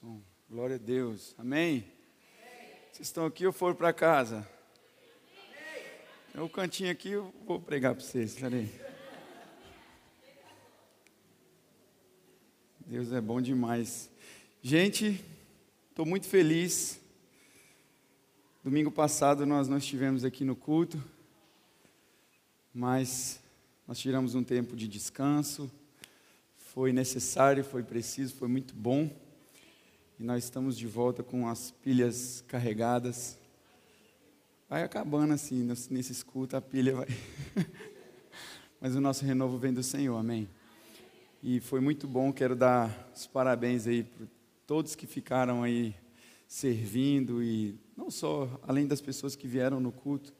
som. Glória a Deus. Amém? Vocês estão aqui ou foram para casa? É o cantinho aqui, eu vou pregar para vocês. Peraí. Deus é bom demais. Gente, estou muito feliz. Domingo passado nós não estivemos aqui no culto, mas nós tiramos um tempo de descanso. Foi necessário, foi preciso, foi muito bom. E nós estamos de volta com as pilhas carregadas. Vai acabando assim, nesse escuta a pilha vai. Mas o nosso renovo vem do Senhor, amém? E foi muito bom, quero dar os parabéns aí para todos que ficaram aí servindo e não só, além das pessoas que vieram no culto,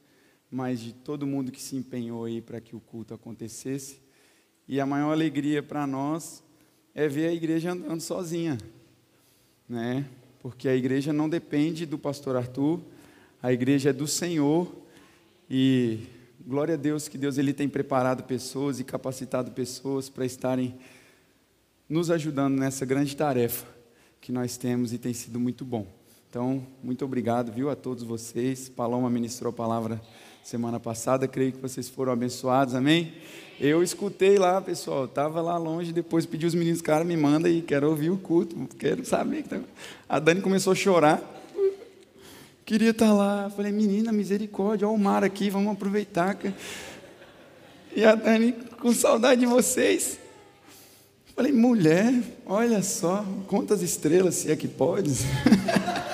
mas de todo mundo que se empenhou aí para que o culto acontecesse. E a maior alegria para nós é ver a igreja andando sozinha né? Porque a igreja não depende do pastor Arthur, a igreja é do Senhor e glória a Deus que Deus ele tem preparado pessoas e capacitado pessoas para estarem nos ajudando nessa grande tarefa que nós temos e tem sido muito bom. Então, muito obrigado, viu, a todos vocês. Paloma ministrou a palavra semana passada, creio que vocês foram abençoados, amém? Eu escutei lá, pessoal, estava lá longe, depois pedi os meninos, cara, me manda aí, quero ouvir o culto, quero saber. Tá... A Dani começou a chorar, queria estar tá lá. Falei, menina, misericórdia, olha o mar aqui, vamos aproveitar. E a Dani, com saudade de vocês. Falei, mulher, olha só, quantas estrelas, se é que pode.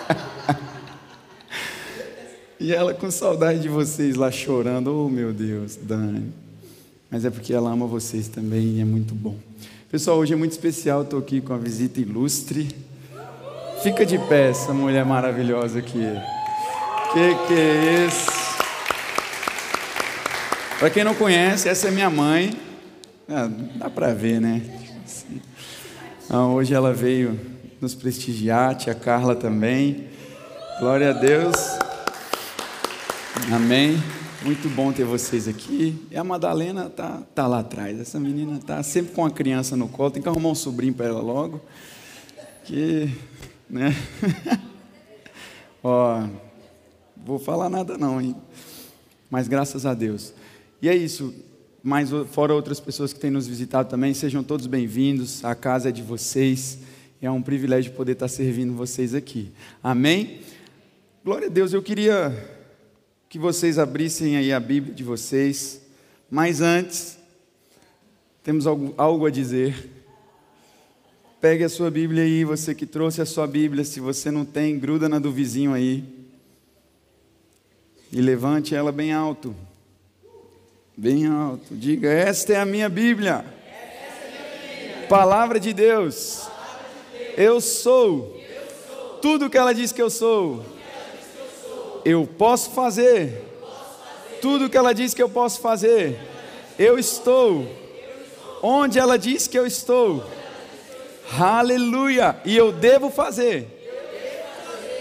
e ela com saudade de vocês lá chorando, oh meu Deus, Dani mas é porque ela ama vocês também e é muito bom. Pessoal, hoje é muito especial, estou aqui com a visita ilustre. Fica de pé essa mulher maravilhosa aqui. Que que é isso? Para quem não conhece, essa é minha mãe. Ah, dá para ver, né? Ah, hoje ela veio nos prestigiar, tia Carla também. Glória a Deus. Amém. Muito bom ter vocês aqui. E a Madalena tá, tá lá atrás. Essa menina tá sempre com a criança no colo. Tem que arrumar um sobrinho para ela logo. Que, né? Ó, vou falar nada não, hein? Mas graças a Deus. E é isso. Mas fora outras pessoas que têm nos visitado também, sejam todos bem-vindos. A casa é de vocês. É um privilégio poder estar servindo vocês aqui. Amém? Glória a Deus. Eu queria que vocês abrissem aí a Bíblia de vocês, mas antes, temos algo, algo a dizer. Pegue a sua Bíblia aí, você que trouxe a sua Bíblia, se você não tem, gruda na do vizinho aí. E levante ela bem alto. Bem alto. Diga: Esta é a minha Bíblia. Palavra de Deus. Eu sou tudo que ela diz que eu sou eu posso fazer tudo que ela diz que eu posso fazer. Eu estou onde ela diz que eu estou. Aleluia! E eu devo fazer.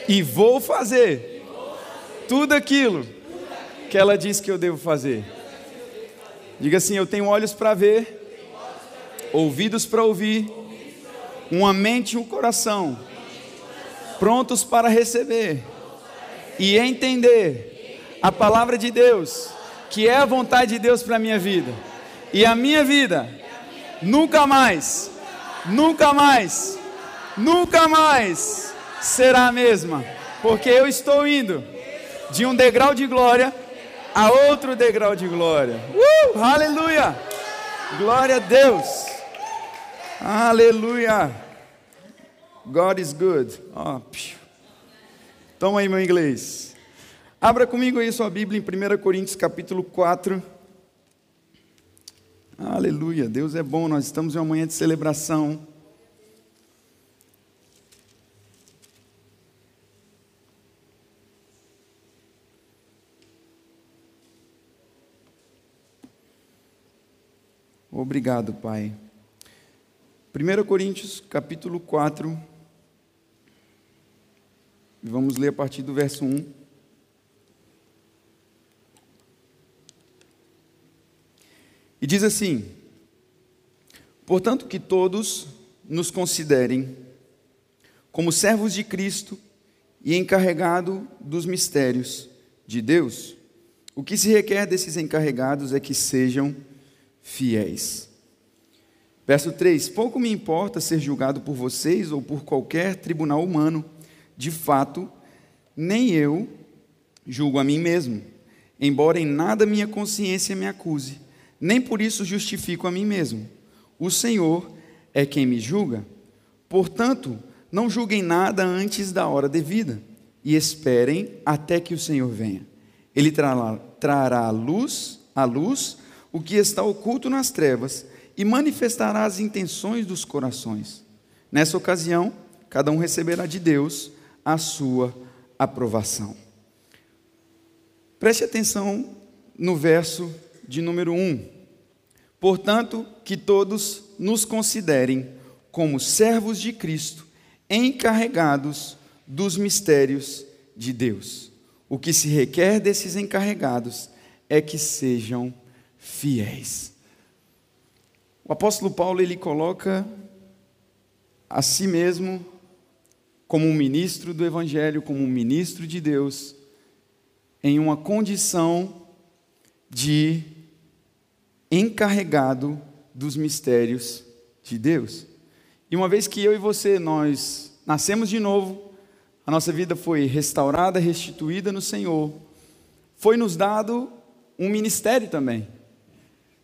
E vou fazer tudo aquilo que ela diz que eu devo fazer. Diga assim: Eu tenho olhos para ver, ouvidos para ouvir, uma mente e um coração prontos para receber e entender a palavra de Deus, que é a vontade de Deus para a minha vida. E a minha vida nunca mais, nunca mais, nunca mais será a mesma, porque eu estou indo de um degrau de glória a outro degrau de glória. Uh, aleluia! Glória a Deus. Aleluia. God is good. Oh, Toma aí meu inglês. Abra comigo aí sua Bíblia em 1 Coríntios capítulo 4. Aleluia, Deus é bom, nós estamos em uma manhã de celebração. Obrigado, Pai. 1 Coríntios capítulo 4 e vamos ler a partir do verso 1. E diz assim: Portanto, que todos nos considerem como servos de Cristo e encarregado dos mistérios de Deus. O que se requer desses encarregados é que sejam fiéis. Verso 3: Pouco me importa ser julgado por vocês ou por qualquer tribunal humano, de fato, nem eu julgo a mim mesmo, embora em nada minha consciência me acuse, nem por isso justifico a mim mesmo. O Senhor é quem me julga. Portanto, não julguem nada antes da hora devida, e esperem até que o Senhor venha. Ele trará, trará luz, à luz o que está oculto nas trevas e manifestará as intenções dos corações. Nessa ocasião, cada um receberá de Deus a sua aprovação. Preste atenção no verso de número 1. Portanto, que todos nos considerem como servos de Cristo, encarregados dos mistérios de Deus. O que se requer desses encarregados é que sejam fiéis. O apóstolo Paulo ele coloca a si mesmo como um ministro do evangelho, como um ministro de Deus, em uma condição de encarregado dos mistérios de Deus. E uma vez que eu e você nós nascemos de novo, a nossa vida foi restaurada, restituída no Senhor, foi nos dado um ministério também.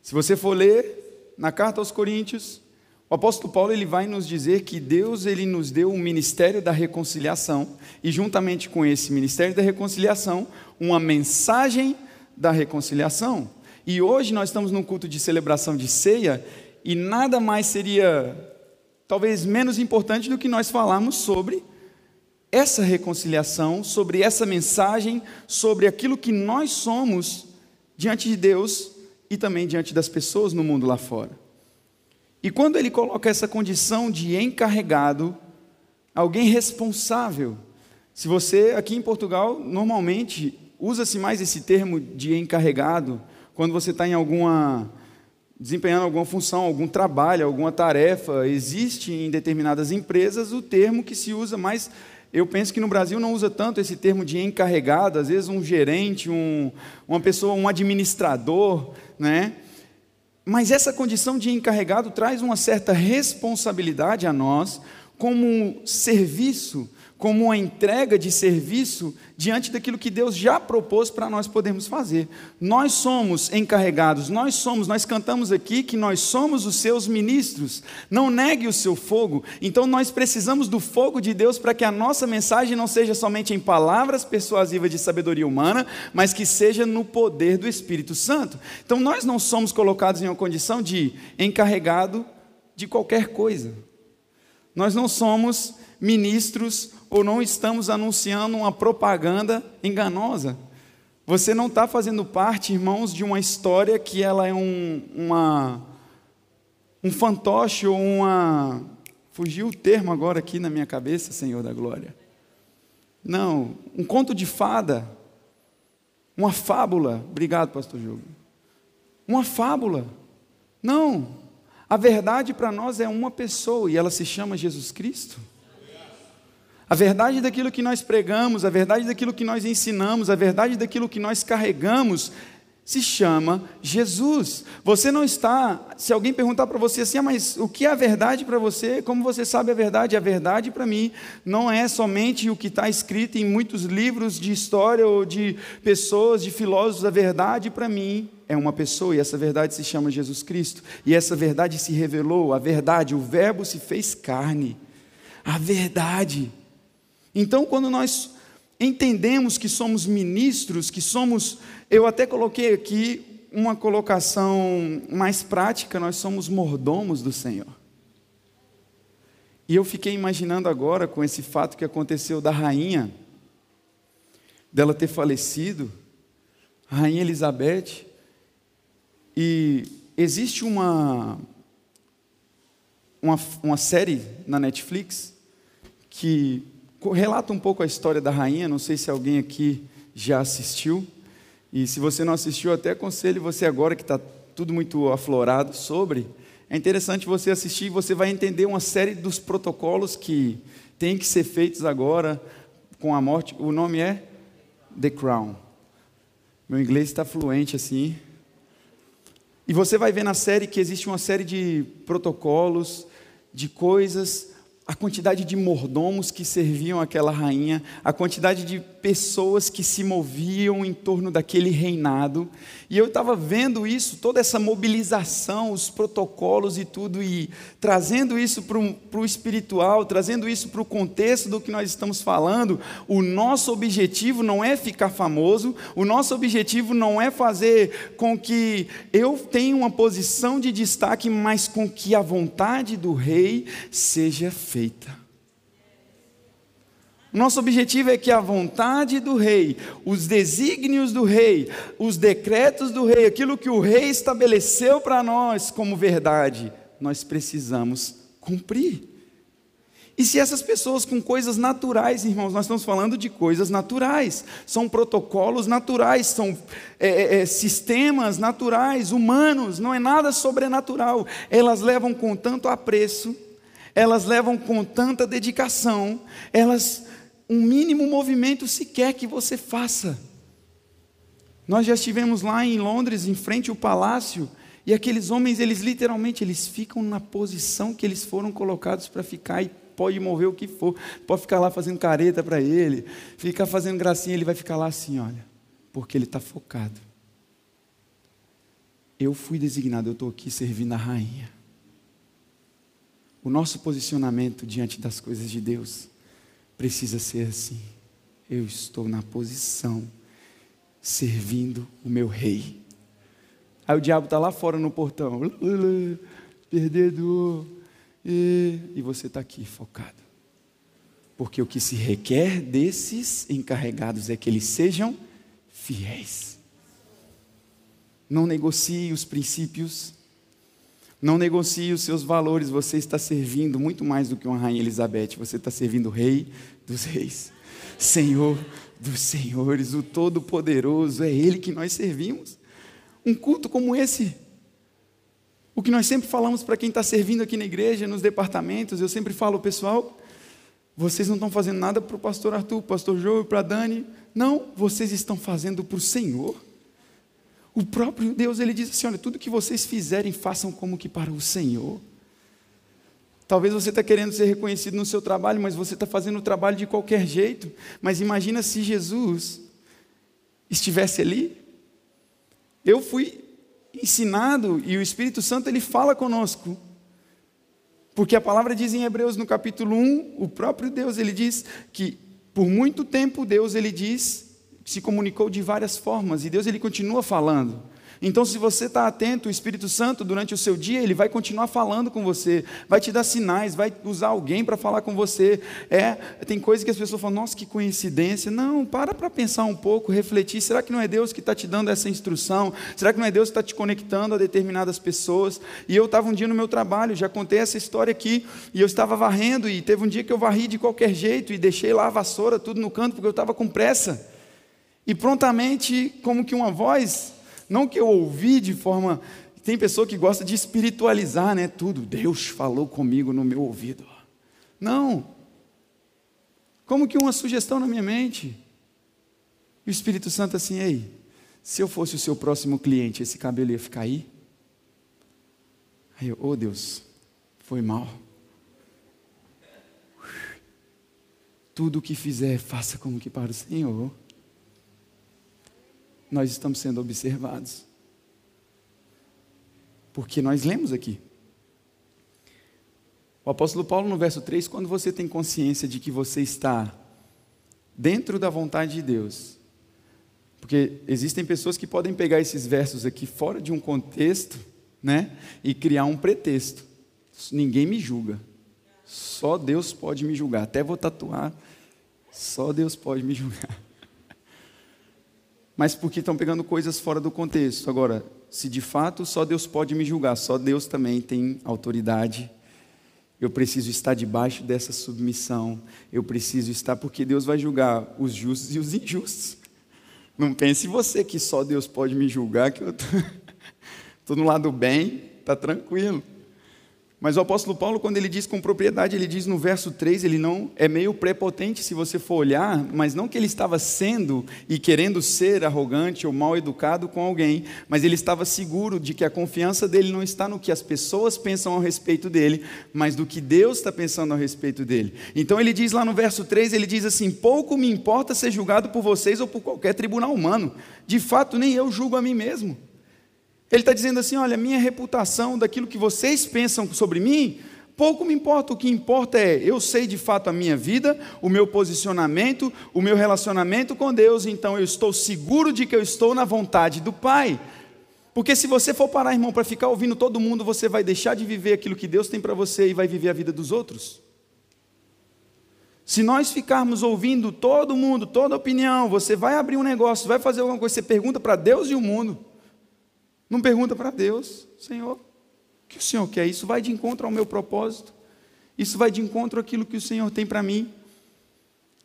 Se você for ler na carta aos Coríntios, o apóstolo Paulo ele vai nos dizer que Deus ele nos deu um ministério da reconciliação e juntamente com esse ministério da reconciliação, uma mensagem da reconciliação. E hoje nós estamos num culto de celebração de ceia e nada mais seria talvez menos importante do que nós falarmos sobre essa reconciliação, sobre essa mensagem, sobre aquilo que nós somos diante de Deus e também diante das pessoas no mundo lá fora. E quando ele coloca essa condição de encarregado, alguém responsável. Se você, aqui em Portugal, normalmente usa-se mais esse termo de encarregado quando você está em alguma. desempenhando alguma função, algum trabalho, alguma tarefa. Existe em determinadas empresas o termo que se usa mais eu penso que no Brasil não usa tanto esse termo de encarregado, às vezes um gerente, um, uma pessoa, um administrador, né? Mas essa condição de encarregado traz uma certa responsabilidade a nós, como serviço, como uma entrega de serviço diante daquilo que Deus já propôs para nós podermos fazer. Nós somos encarregados, nós somos, nós cantamos aqui que nós somos os seus ministros. Não negue o seu fogo. Então nós precisamos do fogo de Deus para que a nossa mensagem não seja somente em palavras persuasivas de sabedoria humana, mas que seja no poder do Espírito Santo. Então nós não somos colocados em uma condição de encarregado de qualquer coisa. Nós não somos ministros ou não estamos anunciando uma propaganda enganosa. Você não está fazendo parte, irmãos, de uma história que ela é um, uma, um fantoche ou uma. Fugiu o termo agora aqui na minha cabeça, Senhor da Glória. Não, um conto de fada, uma fábula. Obrigado, Pastor Júlio. Uma fábula. Não, a verdade para nós é uma pessoa e ela se chama Jesus Cristo. A verdade daquilo que nós pregamos, a verdade daquilo que nós ensinamos, a verdade daquilo que nós carregamos, se chama Jesus. Você não está, se alguém perguntar para você assim, ah, mas o que é a verdade para você? Como você sabe a verdade? A verdade para mim não é somente o que está escrito em muitos livros de história ou de pessoas, de filósofos. A verdade para mim é uma pessoa e essa verdade se chama Jesus Cristo. E essa verdade se revelou, a verdade, o Verbo se fez carne. A verdade. Então, quando nós entendemos que somos ministros, que somos, eu até coloquei aqui uma colocação mais prática, nós somos mordomos do Senhor. E eu fiquei imaginando agora com esse fato que aconteceu da rainha, dela ter falecido, a rainha Elizabeth, e existe uma, uma, uma série na Netflix que relata um pouco a história da rainha, não sei se alguém aqui já assistiu. E se você não assistiu, até aconselho você agora que está tudo muito aflorado sobre. É interessante você assistir você vai entender uma série dos protocolos que têm que ser feitos agora com a morte. O nome é The Crown. Meu inglês está fluente assim. E você vai ver na série que existe uma série de protocolos, de coisas a quantidade de mordomos que serviam aquela rainha, a quantidade de pessoas que se moviam em torno daquele reinado. E eu estava vendo isso, toda essa mobilização, os protocolos e tudo, e trazendo isso para o espiritual, trazendo isso para o contexto do que nós estamos falando. O nosso objetivo não é ficar famoso, o nosso objetivo não é fazer com que eu tenha uma posição de destaque, mas com que a vontade do rei seja feita. Nosso objetivo é que a vontade do rei, os desígnios do rei, os decretos do rei, aquilo que o rei estabeleceu para nós como verdade, nós precisamos cumprir. E se essas pessoas com coisas naturais, irmãos, nós estamos falando de coisas naturais, são protocolos naturais, são é, é, é sistemas naturais, humanos, não é nada sobrenatural. Elas levam com tanto apreço, elas levam com tanta dedicação, elas um mínimo movimento sequer que você faça. Nós já estivemos lá em Londres, em frente ao palácio, e aqueles homens, eles literalmente, eles ficam na posição que eles foram colocados para ficar e pode mover o que for, pode ficar lá fazendo careta para ele, ficar fazendo gracinha, ele vai ficar lá assim, olha, porque ele está focado. Eu fui designado, eu estou aqui servindo a rainha. O nosso posicionamento diante das coisas de Deus precisa ser assim. Eu estou na posição, servindo o meu rei. Aí o diabo está lá fora no portão, perdedor, e, você está aqui focado. Porque o que se requer desses encarregados é que eles sejam fiéis. Não negocie os princípios, não negocie os seus valores. Você está servindo muito mais do que uma rainha Elizabeth. Você está servindo o Rei dos Reis, Senhor dos Senhores, o Todo-Poderoso. É Ele que nós servimos. Um culto como esse, o que nós sempre falamos para quem está servindo aqui na igreja, nos departamentos, eu sempre falo, pessoal, vocês não estão fazendo nada para o pastor Arthur, pastor João, para a Dani. Não, vocês estão fazendo para o Senhor. O próprio Deus, ele diz assim: olha, tudo que vocês fizerem, façam como que para o Senhor. Talvez você está querendo ser reconhecido no seu trabalho, mas você está fazendo o trabalho de qualquer jeito. Mas imagina se Jesus estivesse ali. Eu fui ensinado e o Espírito Santo ele fala conosco. Porque a palavra diz em Hebreus no capítulo 1, o próprio Deus ele diz que por muito tempo Deus ele diz se comunicou de várias formas e Deus ele continua falando. Então, se você está atento, o Espírito Santo, durante o seu dia, ele vai continuar falando com você, vai te dar sinais, vai usar alguém para falar com você. É, tem coisas que as pessoas falam, nossa, que coincidência. Não, para para pensar um pouco, refletir. Será que não é Deus que está te dando essa instrução? Será que não é Deus que está te conectando a determinadas pessoas? E eu estava um dia no meu trabalho, já contei essa história aqui, e eu estava varrendo, e teve um dia que eu varri de qualquer jeito e deixei lá a vassoura, tudo no canto, porque eu estava com pressa. E prontamente, como que uma voz, não que eu ouvi de forma. Tem pessoa que gosta de espiritualizar, né? Tudo. Deus falou comigo no meu ouvido. Não. Como que uma sugestão na minha mente. E o Espírito Santo assim, ei, se eu fosse o seu próximo cliente, esse cabelo ia ficar aí? Aí eu, oh Deus, foi mal. Tudo o que fizer, faça como que para o Senhor nós estamos sendo observados. Porque nós lemos aqui. O apóstolo Paulo, no verso 3, quando você tem consciência de que você está dentro da vontade de Deus, porque existem pessoas que podem pegar esses versos aqui fora de um contexto, né, e criar um pretexto. Ninguém me julga. Só Deus pode me julgar. Até vou tatuar. Só Deus pode me julgar mas porque estão pegando coisas fora do contexto. Agora, se de fato só Deus pode me julgar, só Deus também tem autoridade, eu preciso estar debaixo dessa submissão, eu preciso estar, porque Deus vai julgar os justos e os injustos. Não pense você que só Deus pode me julgar, que eu estou no lado bem, está tranquilo. Mas o apóstolo Paulo, quando ele diz com propriedade, ele diz no verso 3, ele não é meio prepotente se você for olhar, mas não que ele estava sendo e querendo ser arrogante ou mal educado com alguém, mas ele estava seguro de que a confiança dele não está no que as pessoas pensam a respeito dele, mas do que Deus está pensando a respeito dele. Então ele diz lá no verso 3, ele diz assim: Pouco me importa ser julgado por vocês ou por qualquer tribunal humano, de fato nem eu julgo a mim mesmo. Ele está dizendo assim: olha, minha reputação, daquilo que vocês pensam sobre mim, pouco me importa. O que importa é eu sei de fato a minha vida, o meu posicionamento, o meu relacionamento com Deus, então eu estou seguro de que eu estou na vontade do Pai. Porque se você for parar, irmão, para ficar ouvindo todo mundo, você vai deixar de viver aquilo que Deus tem para você e vai viver a vida dos outros. Se nós ficarmos ouvindo todo mundo, toda opinião, você vai abrir um negócio, vai fazer alguma coisa, você pergunta para Deus e o mundo. Não pergunta para Deus, Senhor, o que o Senhor quer? Isso vai de encontro ao meu propósito. Isso vai de encontro àquilo que o Senhor tem para mim.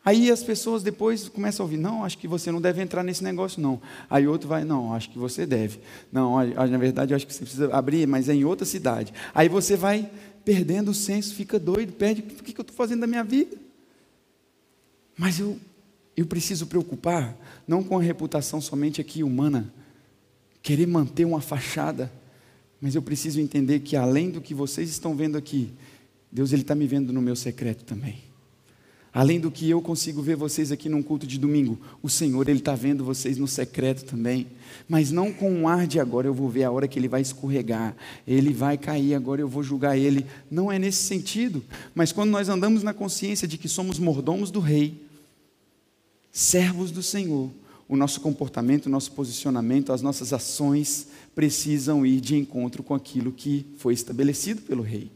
Aí as pessoas depois começam a ouvir, não, acho que você não deve entrar nesse negócio, não. Aí outro vai, não, acho que você deve. Não, na verdade, acho que você precisa abrir, mas é em outra cidade. Aí você vai perdendo o senso, fica doido, perde, o que eu estou fazendo da minha vida? Mas eu, eu preciso preocupar, não com a reputação somente aqui humana, querer manter uma fachada, mas eu preciso entender que além do que vocês estão vendo aqui, Deus ele está me vendo no meu secreto também. Além do que eu consigo ver vocês aqui num culto de domingo, o Senhor ele está vendo vocês no secreto também. Mas não com um ar de agora eu vou ver a hora que ele vai escorregar, ele vai cair, agora eu vou julgar ele. Não é nesse sentido. Mas quando nós andamos na consciência de que somos mordomos do Rei, servos do Senhor, o nosso comportamento, o nosso posicionamento, as nossas ações precisam ir de encontro com aquilo que foi estabelecido pelo rei.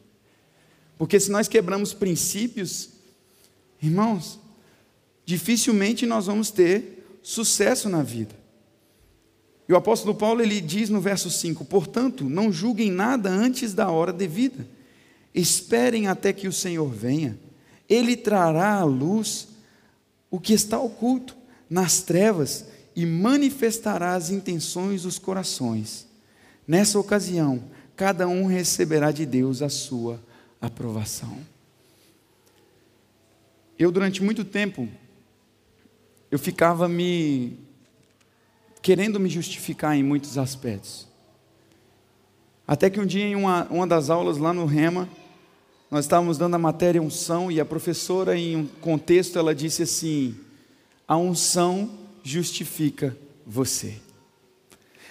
Porque se nós quebramos princípios, irmãos, dificilmente nós vamos ter sucesso na vida. E o apóstolo Paulo ele diz no verso 5: "Portanto, não julguem nada antes da hora devida. Esperem até que o Senhor venha. Ele trará à luz o que está oculto nas trevas e manifestará as intenções dos corações. Nessa ocasião, cada um receberá de Deus a sua aprovação. Eu, durante muito tempo, eu ficava me querendo me justificar em muitos aspectos. Até que um dia, em uma, uma das aulas lá no Rema, nós estávamos dando a matéria unção e a professora, em um contexto, ela disse assim: a unção justifica você.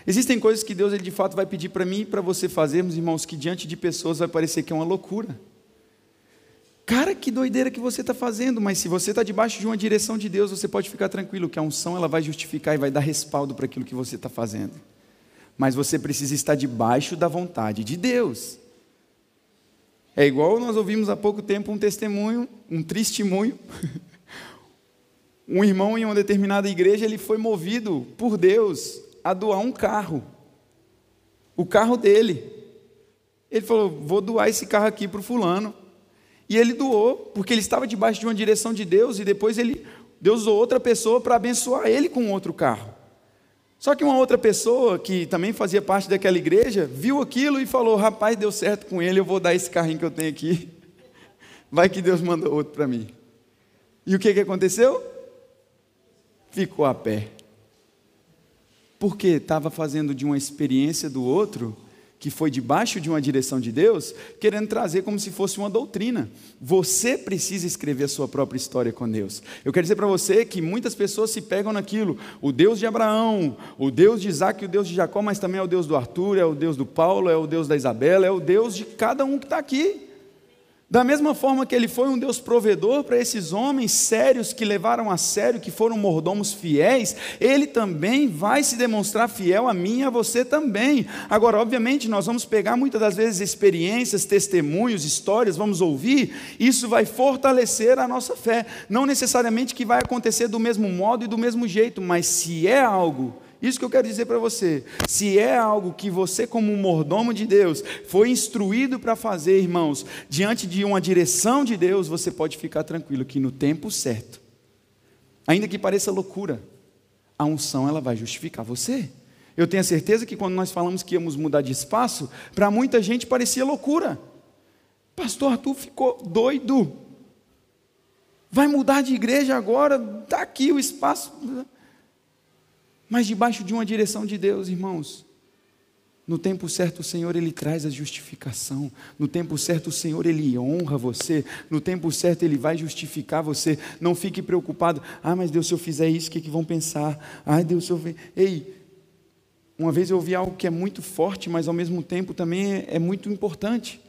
Existem coisas que Deus ele de fato vai pedir para mim e para você fazermos, irmãos, que diante de pessoas vai parecer que é uma loucura. Cara, que doideira que você está fazendo, mas se você está debaixo de uma direção de Deus, você pode ficar tranquilo que a unção ela vai justificar e vai dar respaldo para aquilo que você está fazendo. Mas você precisa estar debaixo da vontade de Deus. É igual nós ouvimos há pouco tempo um testemunho, um testemunho Um irmão em uma determinada igreja, ele foi movido por Deus a doar um carro. O carro dele. Ele falou: "Vou doar esse carro aqui para o fulano". E ele doou, porque ele estava debaixo de uma direção de Deus e depois ele Deus usou outra pessoa para abençoar ele com outro carro. Só que uma outra pessoa que também fazia parte daquela igreja viu aquilo e falou: "Rapaz, deu certo com ele, eu vou dar esse carrinho que eu tenho aqui. Vai que Deus mandou outro para mim". E o que que aconteceu? Ficou a pé. Porque estava fazendo de uma experiência do outro, que foi debaixo de uma direção de Deus, querendo trazer como se fosse uma doutrina. Você precisa escrever a sua própria história com Deus. Eu quero dizer para você que muitas pessoas se pegam naquilo. O Deus de Abraão, o Deus de Isaac, o Deus de Jacó, mas também é o Deus do Arthur, é o Deus do Paulo, é o Deus da Isabela, é o Deus de cada um que está aqui. Da mesma forma que ele foi um Deus provedor para esses homens sérios que levaram a sério, que foram mordomos fiéis, ele também vai se demonstrar fiel a mim e a você também. Agora, obviamente, nós vamos pegar muitas das vezes experiências, testemunhos, histórias, vamos ouvir, isso vai fortalecer a nossa fé. Não necessariamente que vai acontecer do mesmo modo e do mesmo jeito, mas se é algo isso que eu quero dizer para você. Se é algo que você, como um mordomo de Deus, foi instruído para fazer, irmãos, diante de uma direção de Deus, você pode ficar tranquilo que no tempo certo, ainda que pareça loucura, a unção ela vai justificar você. Eu tenho a certeza que quando nós falamos que íamos mudar de espaço, para muita gente parecia loucura. Pastor Arthur ficou doido. Vai mudar de igreja agora, está aqui o espaço. Mas debaixo de uma direção de Deus, irmãos. No tempo certo, o Senhor ele traz a justificação. No tempo certo, o Senhor ele honra você. No tempo certo, ele vai justificar você. Não fique preocupado. Ah, mas Deus, se eu fizer isso, o que, que vão pensar? Ah, Deus, se eu. Ei, uma vez eu ouvi algo que é muito forte, mas ao mesmo tempo também é, é muito importante.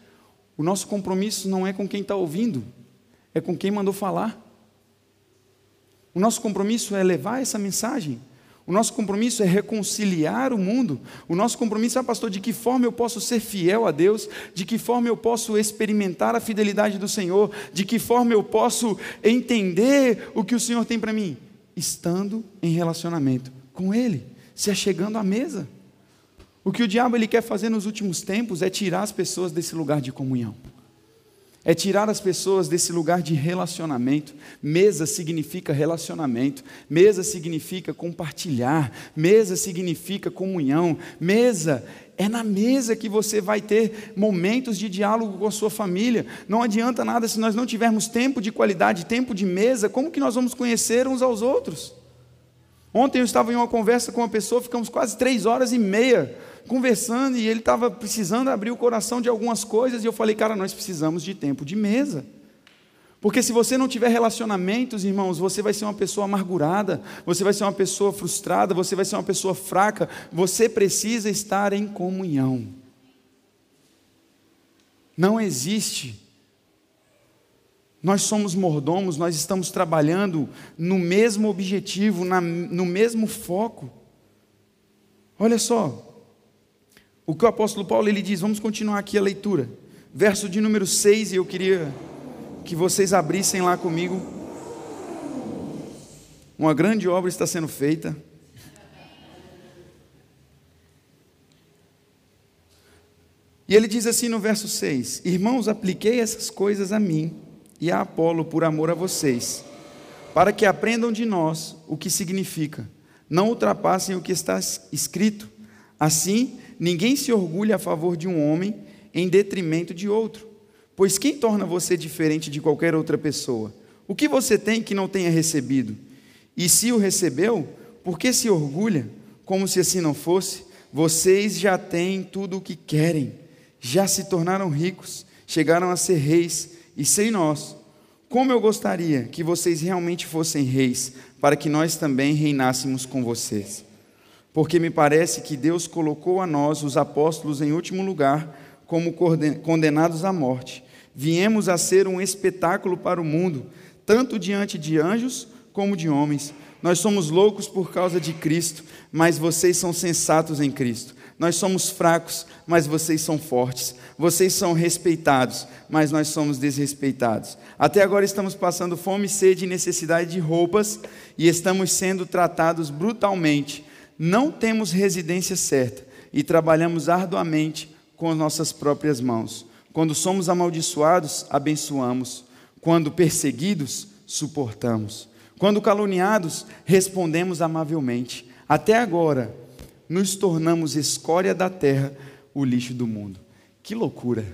O nosso compromisso não é com quem está ouvindo, é com quem mandou falar. O nosso compromisso é levar essa mensagem. O nosso compromisso é reconciliar o mundo. O nosso compromisso é, pastor, de que forma eu posso ser fiel a Deus, de que forma eu posso experimentar a fidelidade do Senhor, de que forma eu posso entender o que o Senhor tem para mim, estando em relacionamento com Ele se achegando à mesa. O que o diabo ele quer fazer nos últimos tempos é tirar as pessoas desse lugar de comunhão. É tirar as pessoas desse lugar de relacionamento. Mesa significa relacionamento, mesa significa compartilhar, mesa significa comunhão. Mesa é na mesa que você vai ter momentos de diálogo com a sua família. Não adianta nada se nós não tivermos tempo de qualidade, tempo de mesa, como que nós vamos conhecer uns aos outros? Ontem eu estava em uma conversa com uma pessoa, ficamos quase três horas e meia conversando e ele estava precisando abrir o coração de algumas coisas e eu falei, cara, nós precisamos de tempo de mesa. Porque se você não tiver relacionamentos, irmãos, você vai ser uma pessoa amargurada, você vai ser uma pessoa frustrada, você vai ser uma pessoa fraca. Você precisa estar em comunhão. Não existe nós somos mordomos, nós estamos trabalhando no mesmo objetivo, na, no mesmo foco. Olha só, o que o apóstolo Paulo ele diz, vamos continuar aqui a leitura. Verso de número 6, e eu queria que vocês abrissem lá comigo. Uma grande obra está sendo feita. E ele diz assim no verso 6: Irmãos, apliquei essas coisas a mim e a Apolo por amor a vocês, para que aprendam de nós o que significa. Não ultrapassem o que está escrito. Assim, ninguém se orgulha a favor de um homem em detrimento de outro. Pois quem torna você diferente de qualquer outra pessoa? O que você tem que não tenha recebido? E se o recebeu, por que se orgulha? Como se assim não fosse? Vocês já têm tudo o que querem, já se tornaram ricos, chegaram a ser reis e sem nós. Como eu gostaria que vocês realmente fossem reis, para que nós também reinássemos com vocês. Porque me parece que Deus colocou a nós, os apóstolos, em último lugar, como condenados à morte. Viemos a ser um espetáculo para o mundo, tanto diante de anjos como de homens. Nós somos loucos por causa de Cristo, mas vocês são sensatos em Cristo. Nós somos fracos, mas vocês são fortes. Vocês são respeitados, mas nós somos desrespeitados. Até agora estamos passando fome, sede e necessidade de roupas e estamos sendo tratados brutalmente. Não temos residência certa e trabalhamos arduamente com nossas próprias mãos. Quando somos amaldiçoados, abençoamos. Quando perseguidos, suportamos. Quando caluniados, respondemos amavelmente. Até agora, nos tornamos escória da terra, o lixo do mundo. Que loucura!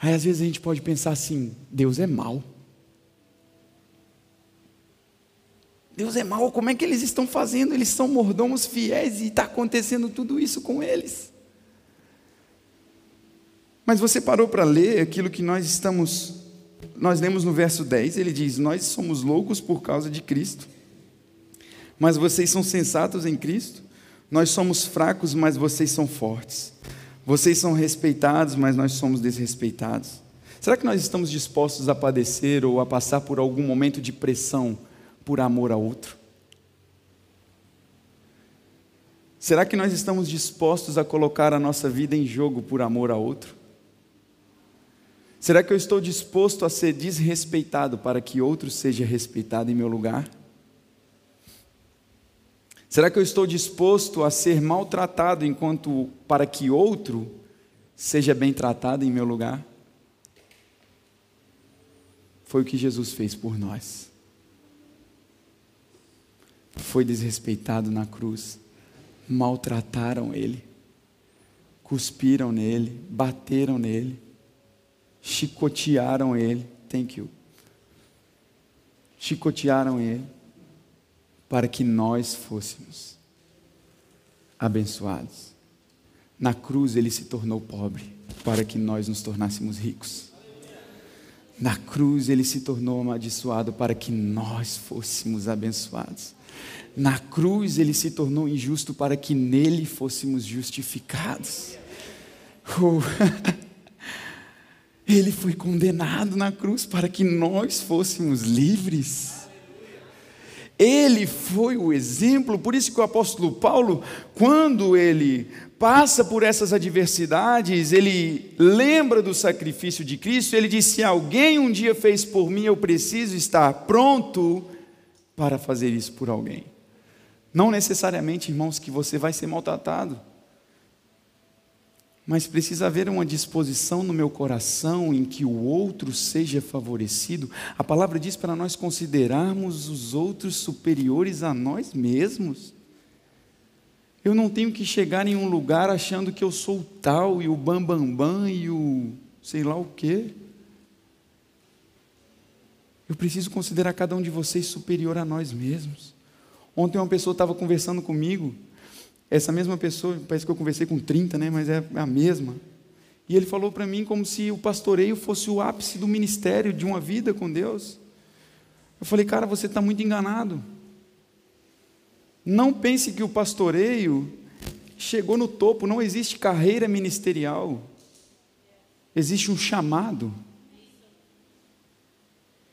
Aí às vezes a gente pode pensar assim: Deus é mau. Deus é mau, como é que eles estão fazendo? Eles são mordomos fiéis e está acontecendo tudo isso com eles. Mas você parou para ler aquilo que nós estamos, nós lemos no verso 10, ele diz: Nós somos loucos por causa de Cristo. Mas vocês são sensatos em Cristo? Nós somos fracos, mas vocês são fortes. Vocês são respeitados, mas nós somos desrespeitados. Será que nós estamos dispostos a padecer ou a passar por algum momento de pressão por amor a outro? Será que nós estamos dispostos a colocar a nossa vida em jogo por amor a outro? Será que eu estou disposto a ser desrespeitado para que outro seja respeitado em meu lugar? Será que eu estou disposto a ser maltratado enquanto para que outro seja bem tratado em meu lugar? Foi o que Jesus fez por nós. Foi desrespeitado na cruz, maltrataram ele, cuspiram nele, bateram nele, chicotearam ele. Thank you. Chicotearam ele para que nós fôssemos abençoados. Na cruz ele se tornou pobre para que nós nos tornássemos ricos. Na cruz ele se tornou amaldiçoado para que nós fôssemos abençoados. Na cruz ele se tornou injusto para que nele fôssemos justificados. Oh. Ele foi condenado na cruz para que nós fôssemos livres. Ele foi o exemplo, por isso que o apóstolo Paulo, quando ele passa por essas adversidades, ele lembra do sacrifício de Cristo, ele diz: Se alguém um dia fez por mim, eu preciso estar pronto para fazer isso por alguém. Não necessariamente, irmãos, que você vai ser maltratado, mas precisa haver uma disposição no meu coração em que o outro seja favorecido. A palavra diz para nós considerarmos os outros superiores a nós mesmos. Eu não tenho que chegar em um lugar achando que eu sou o tal e o bambambam bam, bam, e o sei lá o quê. Eu preciso considerar cada um de vocês superior a nós mesmos. Ontem uma pessoa estava conversando comigo, essa mesma pessoa, parece que eu conversei com 30, né, mas é a mesma. E ele falou para mim como se o pastoreio fosse o ápice do ministério de uma vida com Deus. Eu falei, cara, você está muito enganado. Não pense que o pastoreio chegou no topo, não existe carreira ministerial. Existe um chamado.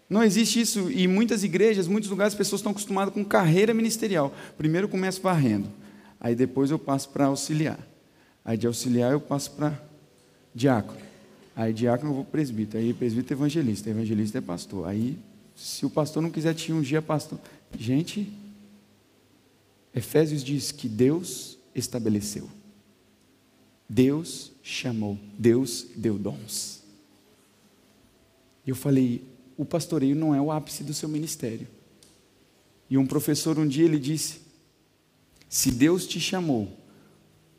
Não existe isso. E muitas igrejas, muitos lugares, as pessoas estão acostumadas com carreira ministerial. Primeiro eu começo varrendo, aí depois eu passo para auxiliar. Aí de auxiliar eu passo para diácono. Aí diácono eu vou presbítero. Aí presbítero é evangelista. Evangelista é pastor. Aí, se o pastor não quiser te ungir, é pastor. Gente, Efésios diz que Deus estabeleceu. Deus chamou, Deus deu dons. E eu falei, o pastoreio não é o ápice do seu ministério. E um professor um dia ele disse: se Deus te chamou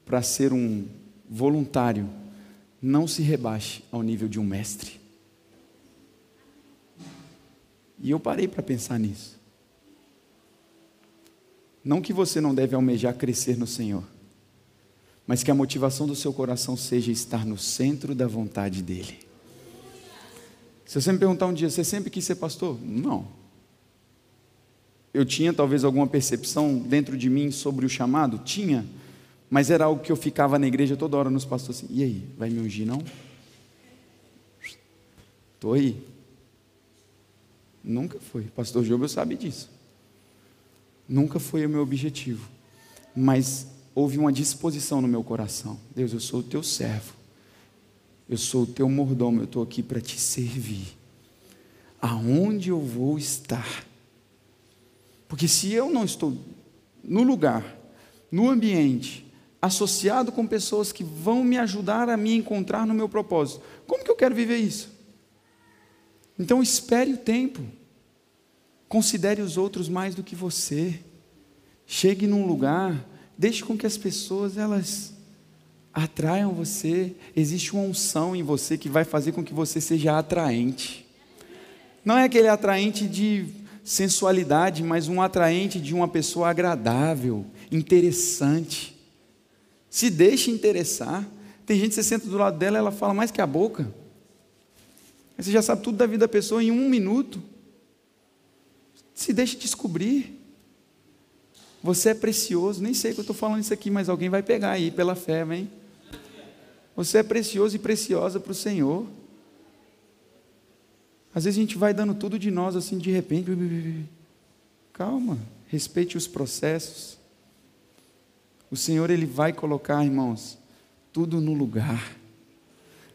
para ser um voluntário, não se rebaixe ao nível de um mestre. E eu parei para pensar nisso. Não que você não deve almejar crescer no Senhor, mas que a motivação do seu coração seja estar no centro da vontade dEle. Se você me perguntar um dia, você sempre quis ser pastor? Não. Eu tinha talvez alguma percepção dentro de mim sobre o chamado? Tinha. Mas era algo que eu ficava na igreja toda hora nos pastores assim, e aí, vai me ungir não? Estou aí. Nunca foi. Pastor Jobo sabe disso. Nunca foi o meu objetivo. Mas houve uma disposição no meu coração. Deus, eu sou o teu servo. Eu sou o teu mordomo, eu estou aqui para te servir. Aonde eu vou estar? Porque se eu não estou no lugar, no ambiente, associado com pessoas que vão me ajudar a me encontrar no meu propósito, como que eu quero viver isso? Então espere o tempo. Considere os outros mais do que você. Chegue num lugar, deixe com que as pessoas elas atraiam você. Existe uma unção em você que vai fazer com que você seja atraente. Não é aquele atraente de sensualidade, mas um atraente de uma pessoa agradável, interessante. Se deixe interessar. Tem gente que você senta do lado dela, ela fala mais que a boca. Você já sabe tudo da vida da pessoa em um minuto. Se deixe descobrir. Você é precioso, nem sei que eu estou falando isso aqui, mas alguém vai pegar aí pela fé, vem. Você é precioso e preciosa para o Senhor. Às vezes a gente vai dando tudo de nós assim de repente. Calma, respeite os processos. O Senhor ele vai colocar, irmãos, tudo no lugar.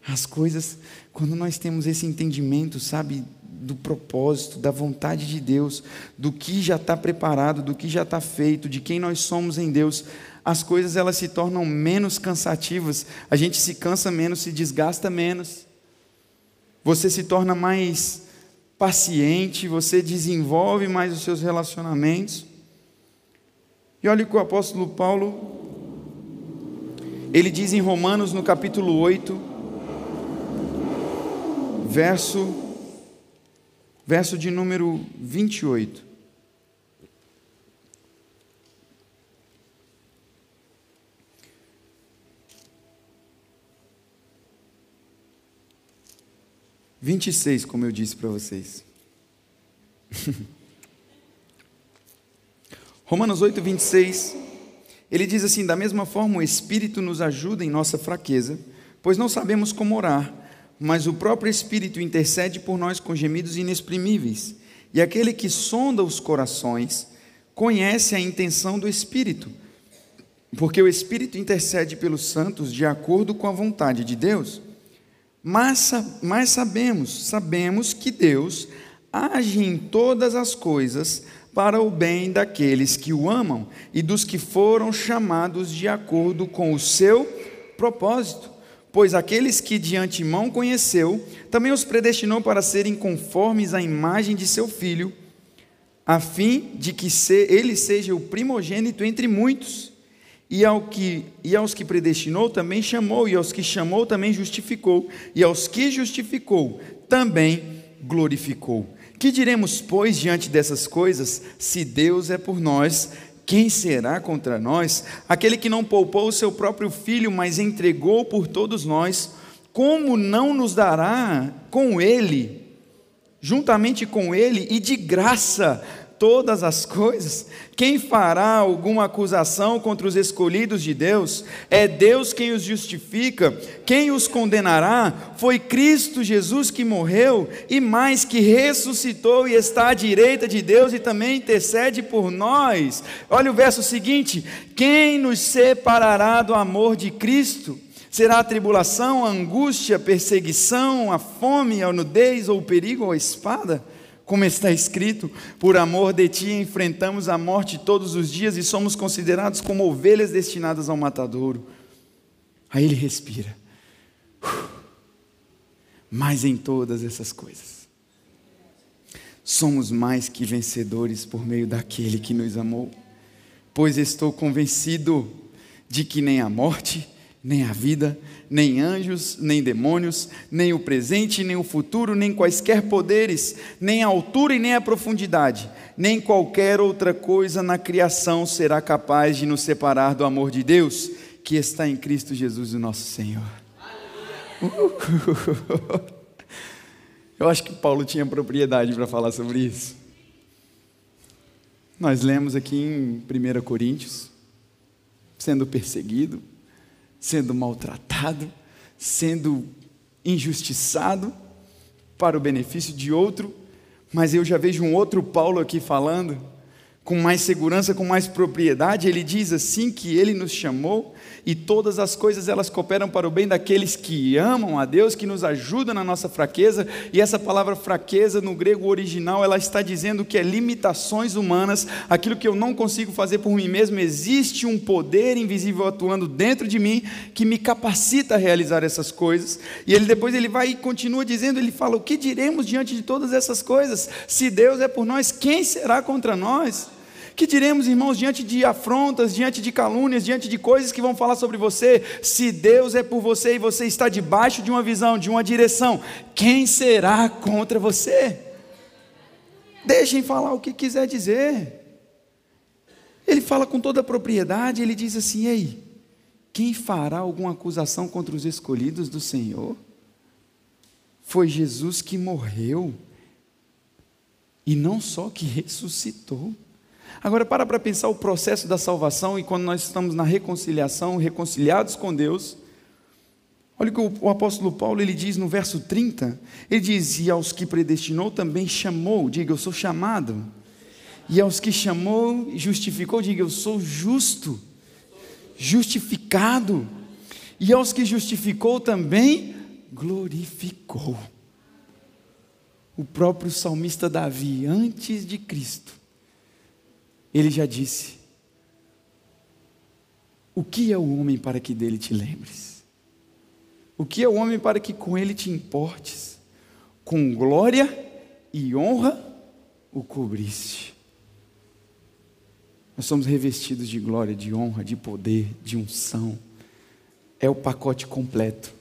As coisas, quando nós temos esse entendimento, sabe, do propósito, da vontade de Deus, do que já está preparado, do que já está feito, de quem nós somos em Deus, as coisas elas se tornam menos cansativas, a gente se cansa menos, se desgasta menos, você se torna mais paciente, você desenvolve mais os seus relacionamentos. E olha o que o apóstolo Paulo, Ele diz em Romanos, no capítulo 8, verso, verso de número 28. Vinte e seis, como eu disse para vocês. Romanos 8, 26, ele diz assim: Da mesma forma, o Espírito nos ajuda em nossa fraqueza, pois não sabemos como orar, mas o próprio Espírito intercede por nós com gemidos inexprimíveis. E aquele que sonda os corações conhece a intenção do Espírito, porque o Espírito intercede pelos santos de acordo com a vontade de Deus. Mas, mas sabemos, sabemos que Deus age em todas as coisas para o bem daqueles que o amam e dos que foram chamados de acordo com o seu propósito. Pois aqueles que de antemão conheceu, também os predestinou para serem conformes à imagem de seu filho, a fim de que ele seja o primogênito entre muitos. E, ao que, e aos que predestinou também chamou, e aos que chamou também justificou, e aos que justificou também glorificou. Que diremos, pois, diante dessas coisas? Se Deus é por nós, quem será contra nós? Aquele que não poupou o seu próprio filho, mas entregou por todos nós, como não nos dará com ele, juntamente com ele e de graça, todas as coisas? Quem fará alguma acusação contra os escolhidos de Deus? É Deus quem os justifica. Quem os condenará? Foi Cristo Jesus que morreu e mais que ressuscitou e está à direita de Deus e também intercede por nós. Olha o verso seguinte: Quem nos separará do amor de Cristo? Será a tribulação, a angústia, a perseguição, a fome, a nudez ou o perigo ou a espada? Como está escrito, por amor de ti enfrentamos a morte todos os dias e somos considerados como ovelhas destinadas ao matadouro. Aí ele respira. Mas em todas essas coisas, somos mais que vencedores por meio daquele que nos amou, pois estou convencido de que nem a morte, nem a vida, nem anjos, nem demônios, nem o presente, nem o futuro, nem quaisquer poderes, nem a altura e nem a profundidade, nem qualquer outra coisa na criação será capaz de nos separar do amor de Deus que está em Cristo Jesus, o nosso Senhor. Eu acho que Paulo tinha propriedade para falar sobre isso. Nós lemos aqui em 1 Coríntios, sendo perseguido, sendo maltratado, sendo injustiçado para o benefício de outro, mas eu já vejo um outro Paulo aqui falando com mais segurança, com mais propriedade, ele diz assim que ele nos chamou e todas as coisas elas cooperam para o bem daqueles que amam a Deus, que nos ajudam na nossa fraqueza, e essa palavra fraqueza no grego original, ela está dizendo que é limitações humanas, aquilo que eu não consigo fazer por mim mesmo, existe um poder invisível atuando dentro de mim que me capacita a realizar essas coisas. E ele depois ele vai e continua dizendo, ele fala: "O que diremos diante de todas essas coisas? Se Deus é por nós, quem será contra nós?" Que diremos, irmãos, diante de afrontas, diante de calúnias, diante de coisas que vão falar sobre você? Se Deus é por você e você está debaixo de uma visão, de uma direção, quem será contra você? Deixem falar o que quiser dizer. Ele fala com toda a propriedade, ele diz assim: Ei, quem fará alguma acusação contra os escolhidos do Senhor? Foi Jesus que morreu, e não só que ressuscitou. Agora, para para pensar o processo da salvação e quando nós estamos na reconciliação, reconciliados com Deus. Olha o que o apóstolo Paulo ele diz no verso 30. Ele diz: E aos que predestinou também chamou, diga, eu sou chamado. E aos que chamou, justificou, diga, eu sou justo, justificado. E aos que justificou também, glorificou. O próprio salmista Davi, antes de Cristo, ele já disse: O que é o homem para que dele te lembres? O que é o homem para que com ele te importes? Com glória e honra o cobriste. Nós somos revestidos de glória, de honra, de poder, de unção. é o pacote completo.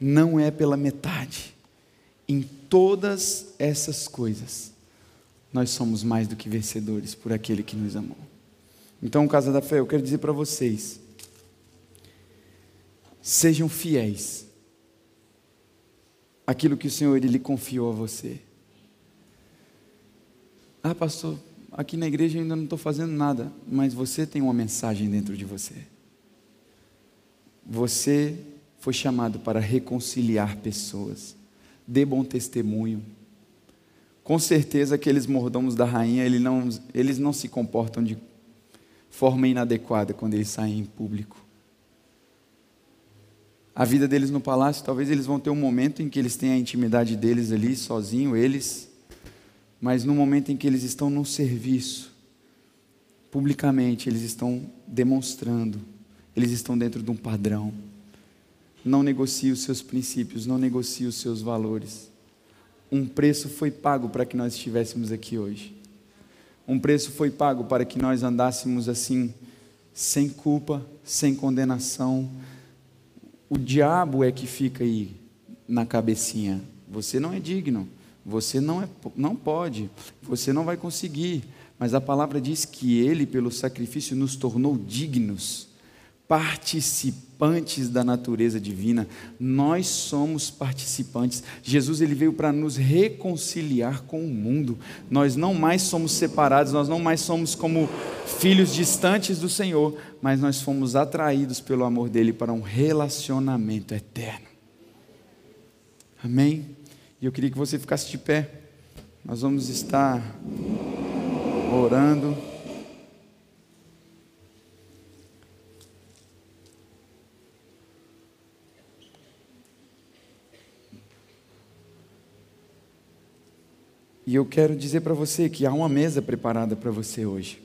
Não é pela metade. Em todas essas coisas, nós somos mais do que vencedores por aquele que nos amou. Então, Casa da Fé, eu quero dizer para vocês: sejam fiéis aquilo que o Senhor ele confiou a você. Ah, pastor, aqui na igreja eu ainda não estou fazendo nada, mas você tem uma mensagem dentro de você. Você foi chamado para reconciliar pessoas, dê bom testemunho. Com certeza aqueles mordomos da rainha, eles não, eles não se comportam de forma inadequada quando eles saem em público. A vida deles no palácio, talvez eles vão ter um momento em que eles têm a intimidade deles ali, sozinho, eles, mas no momento em que eles estão no serviço, publicamente, eles estão demonstrando, eles estão dentro de um padrão. Não negocie os seus princípios, não negocie os seus valores. Um preço foi pago para que nós estivéssemos aqui hoje. Um preço foi pago para que nós andássemos assim, sem culpa, sem condenação. O diabo é que fica aí na cabecinha. Você não é digno, você não, é, não pode, você não vai conseguir. Mas a palavra diz que ele, pelo sacrifício, nos tornou dignos participantes da natureza divina. Nós somos participantes. Jesus ele veio para nos reconciliar com o mundo. Nós não mais somos separados, nós não mais somos como filhos distantes do Senhor, mas nós fomos atraídos pelo amor dele para um relacionamento eterno. Amém? E eu queria que você ficasse de pé. Nós vamos estar orando. E eu quero dizer para você que há uma mesa preparada para você hoje.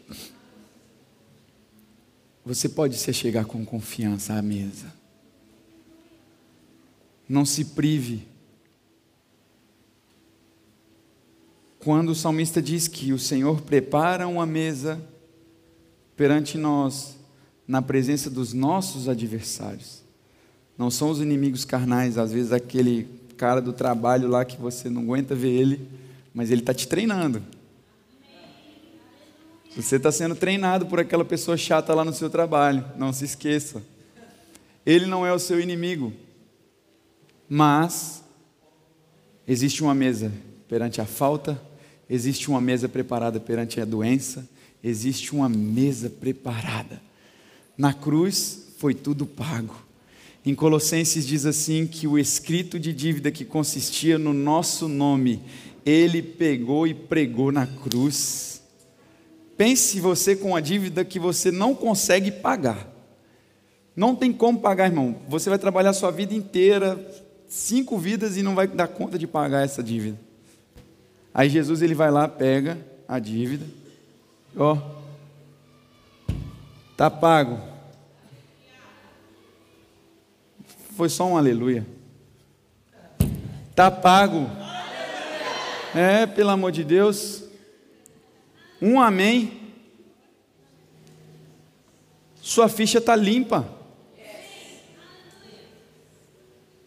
Você pode se chegar com confiança à mesa. Não se prive. Quando o salmista diz que o Senhor prepara uma mesa perante nós, na presença dos nossos adversários. Não são os inimigos carnais, às vezes aquele cara do trabalho lá que você não aguenta ver ele mas Ele está te treinando. Você está sendo treinado por aquela pessoa chata lá no seu trabalho, não se esqueça. Ele não é o seu inimigo, mas existe uma mesa perante a falta, existe uma mesa preparada perante a doença, existe uma mesa preparada. Na cruz foi tudo pago. Em Colossenses diz assim que o escrito de dívida que consistia no nosso nome ele pegou e pregou na cruz. Pense você com a dívida que você não consegue pagar. Não tem como pagar, irmão. Você vai trabalhar sua vida inteira, cinco vidas e não vai dar conta de pagar essa dívida. Aí Jesus ele vai lá, pega a dívida, ó, tá pago. Foi só um aleluia. Tá pago. É, pelo amor de Deus. Um amém. Sua ficha está limpa.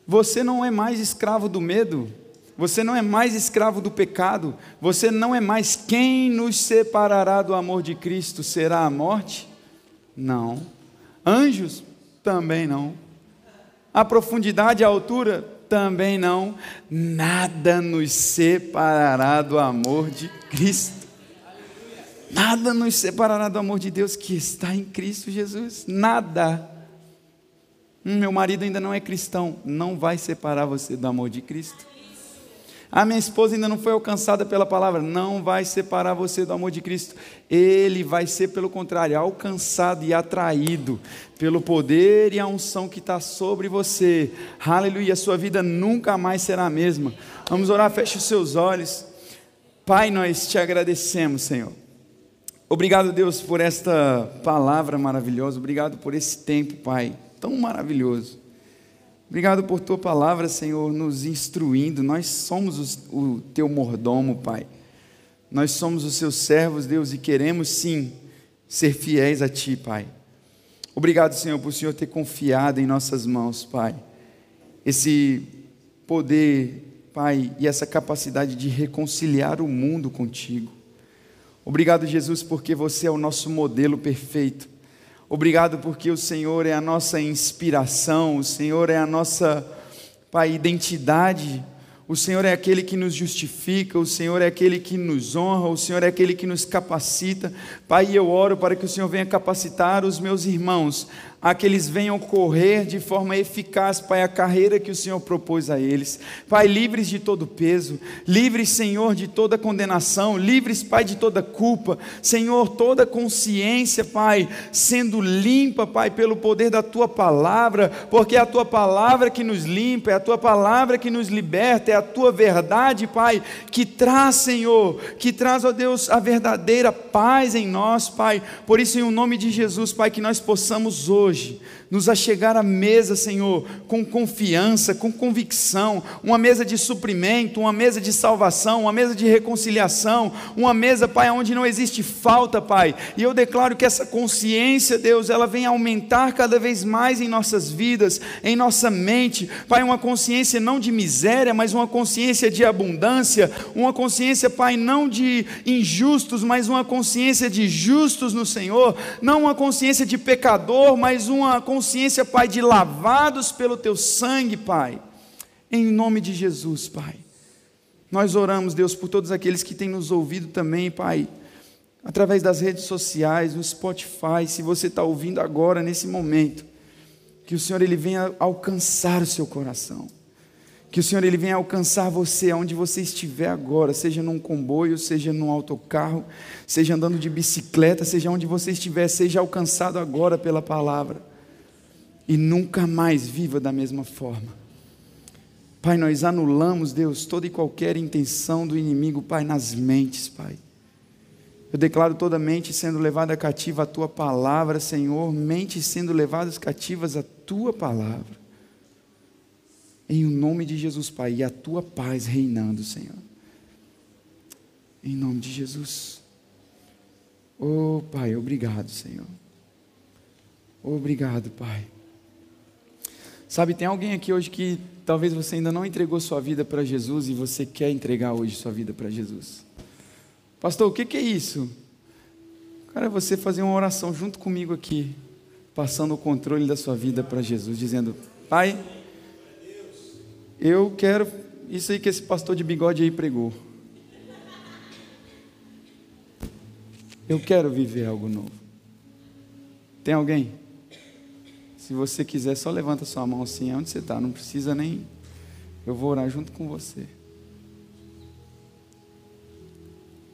Você não é mais escravo do medo. Você não é mais escravo do pecado. Você não é mais quem nos separará do amor de Cristo. Será a morte? Não. Anjos? Também não. A profundidade, a altura? Também não, nada nos separará do amor de Cristo. Nada nos separará do amor de Deus que está em Cristo Jesus. Nada. Hum, meu marido ainda não é cristão. Não vai separar você do amor de Cristo. A minha esposa ainda não foi alcançada pela palavra. Não vai separar você do amor de Cristo. Ele vai ser, pelo contrário, alcançado e atraído pelo poder e a unção que está sobre você. Aleluia. Sua vida nunca mais será a mesma. Vamos orar, feche os seus olhos. Pai, nós te agradecemos, Senhor. Obrigado, Deus, por esta palavra maravilhosa. Obrigado por esse tempo, Pai, tão maravilhoso. Obrigado por tua palavra, Senhor, nos instruindo. Nós somos os, o teu mordomo, Pai. Nós somos os seus servos, Deus, e queremos sim ser fiéis a ti, Pai. Obrigado, Senhor, por o Senhor ter confiado em nossas mãos, Pai. Esse poder, Pai, e essa capacidade de reconciliar o mundo contigo. Obrigado, Jesus, porque você é o nosso modelo perfeito. Obrigado porque o Senhor é a nossa inspiração, o Senhor é a nossa, Pai, identidade o Senhor é aquele que nos justifica, o Senhor é aquele que nos honra, o Senhor é aquele que nos capacita. Pai, eu oro para que o Senhor venha capacitar os meus irmãos a que eles venham correr de forma eficaz, Pai, a carreira que o Senhor propôs a eles. Pai, livres de todo peso, livres, Senhor, de toda condenação, livres, Pai, de toda culpa. Senhor, toda consciência, Pai, sendo limpa, Pai, pelo poder da tua palavra, porque é a tua palavra que nos limpa, é a tua palavra que nos liberta, é a tua verdade, Pai, que traz, Senhor, que traz, ó Deus, a verdadeira paz em nós, Pai. Por isso, em nome de Jesus, Pai, que nós possamos hoje nos achegar à mesa, Senhor, com confiança, com convicção, uma mesa de suprimento, uma mesa de salvação, uma mesa de reconciliação, uma mesa, Pai, onde não existe falta, Pai. E eu declaro que essa consciência, Deus, ela vem aumentar cada vez mais em nossas vidas, em nossa mente, Pai, uma consciência não de miséria, mas uma consciência de abundância, uma consciência, Pai, não de injustos, mas uma consciência de justos no Senhor, não uma consciência de pecador, mas uma consciência, Pai, de lavados pelo teu sangue, Pai. Em nome de Jesus, Pai. Nós oramos, Deus, por todos aqueles que têm nos ouvido também, Pai, através das redes sociais, no Spotify, se você está ouvindo agora, nesse momento, que o Senhor ele venha alcançar o seu coração. Que o Senhor ele venha alcançar você aonde você estiver agora, seja num comboio, seja num autocarro, seja andando de bicicleta, seja onde você estiver, seja alcançado agora pela palavra e nunca mais viva da mesma forma. Pai, nós anulamos, Deus, toda e qualquer intenção do inimigo, Pai, nas mentes, Pai. Eu declaro toda mente sendo levada cativa à tua palavra, Senhor, mentes sendo levadas cativas à tua palavra. Em o nome de Jesus, Pai, e a tua paz reinando, Senhor. Em nome de Jesus. Oh, Pai, obrigado, Senhor. Obrigado, Pai. Sabe, tem alguém aqui hoje que talvez você ainda não entregou sua vida para Jesus e você quer entregar hoje sua vida para Jesus. Pastor, o que, é isso? Cara, é você fazer uma oração junto comigo aqui, passando o controle da sua vida para Jesus, dizendo: Pai, eu quero isso aí que esse pastor de bigode aí pregou. Eu quero viver algo novo. Tem alguém? Se você quiser, só levanta sua mão assim, onde você está, não precisa nem. Eu vou orar junto com você.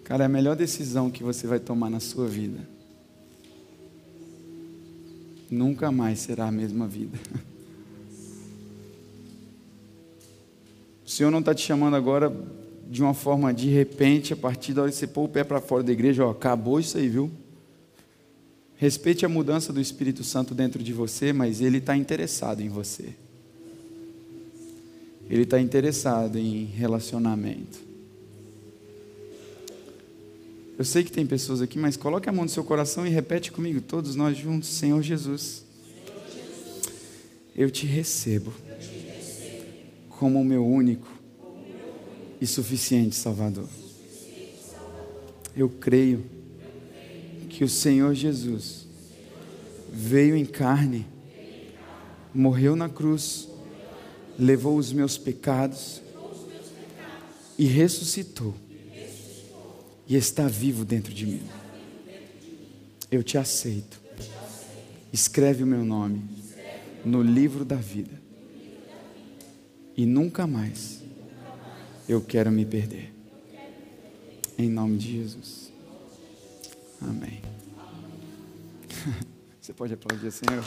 Cara, é a melhor decisão que você vai tomar na sua vida. Nunca mais será a mesma vida. Senhor não está te chamando agora de uma forma de repente, a partir da hora que você pôr o pé para fora da igreja, ó, acabou isso aí, viu? Respeite a mudança do Espírito Santo dentro de você, mas ele está interessado em você. Ele está interessado em relacionamento. Eu sei que tem pessoas aqui, mas coloque a mão no seu coração e repete comigo, todos nós juntos, Senhor Jesus. Eu te recebo como o meu único e suficiente Salvador. Eu creio que o Senhor Jesus veio em carne, morreu na cruz, levou os meus pecados e ressuscitou e está vivo dentro de mim. Eu te aceito. Escreve o meu nome no livro da vida. E nunca mais eu quero me perder. Em nome de Jesus. Amém. Você pode aplaudir, Senhor?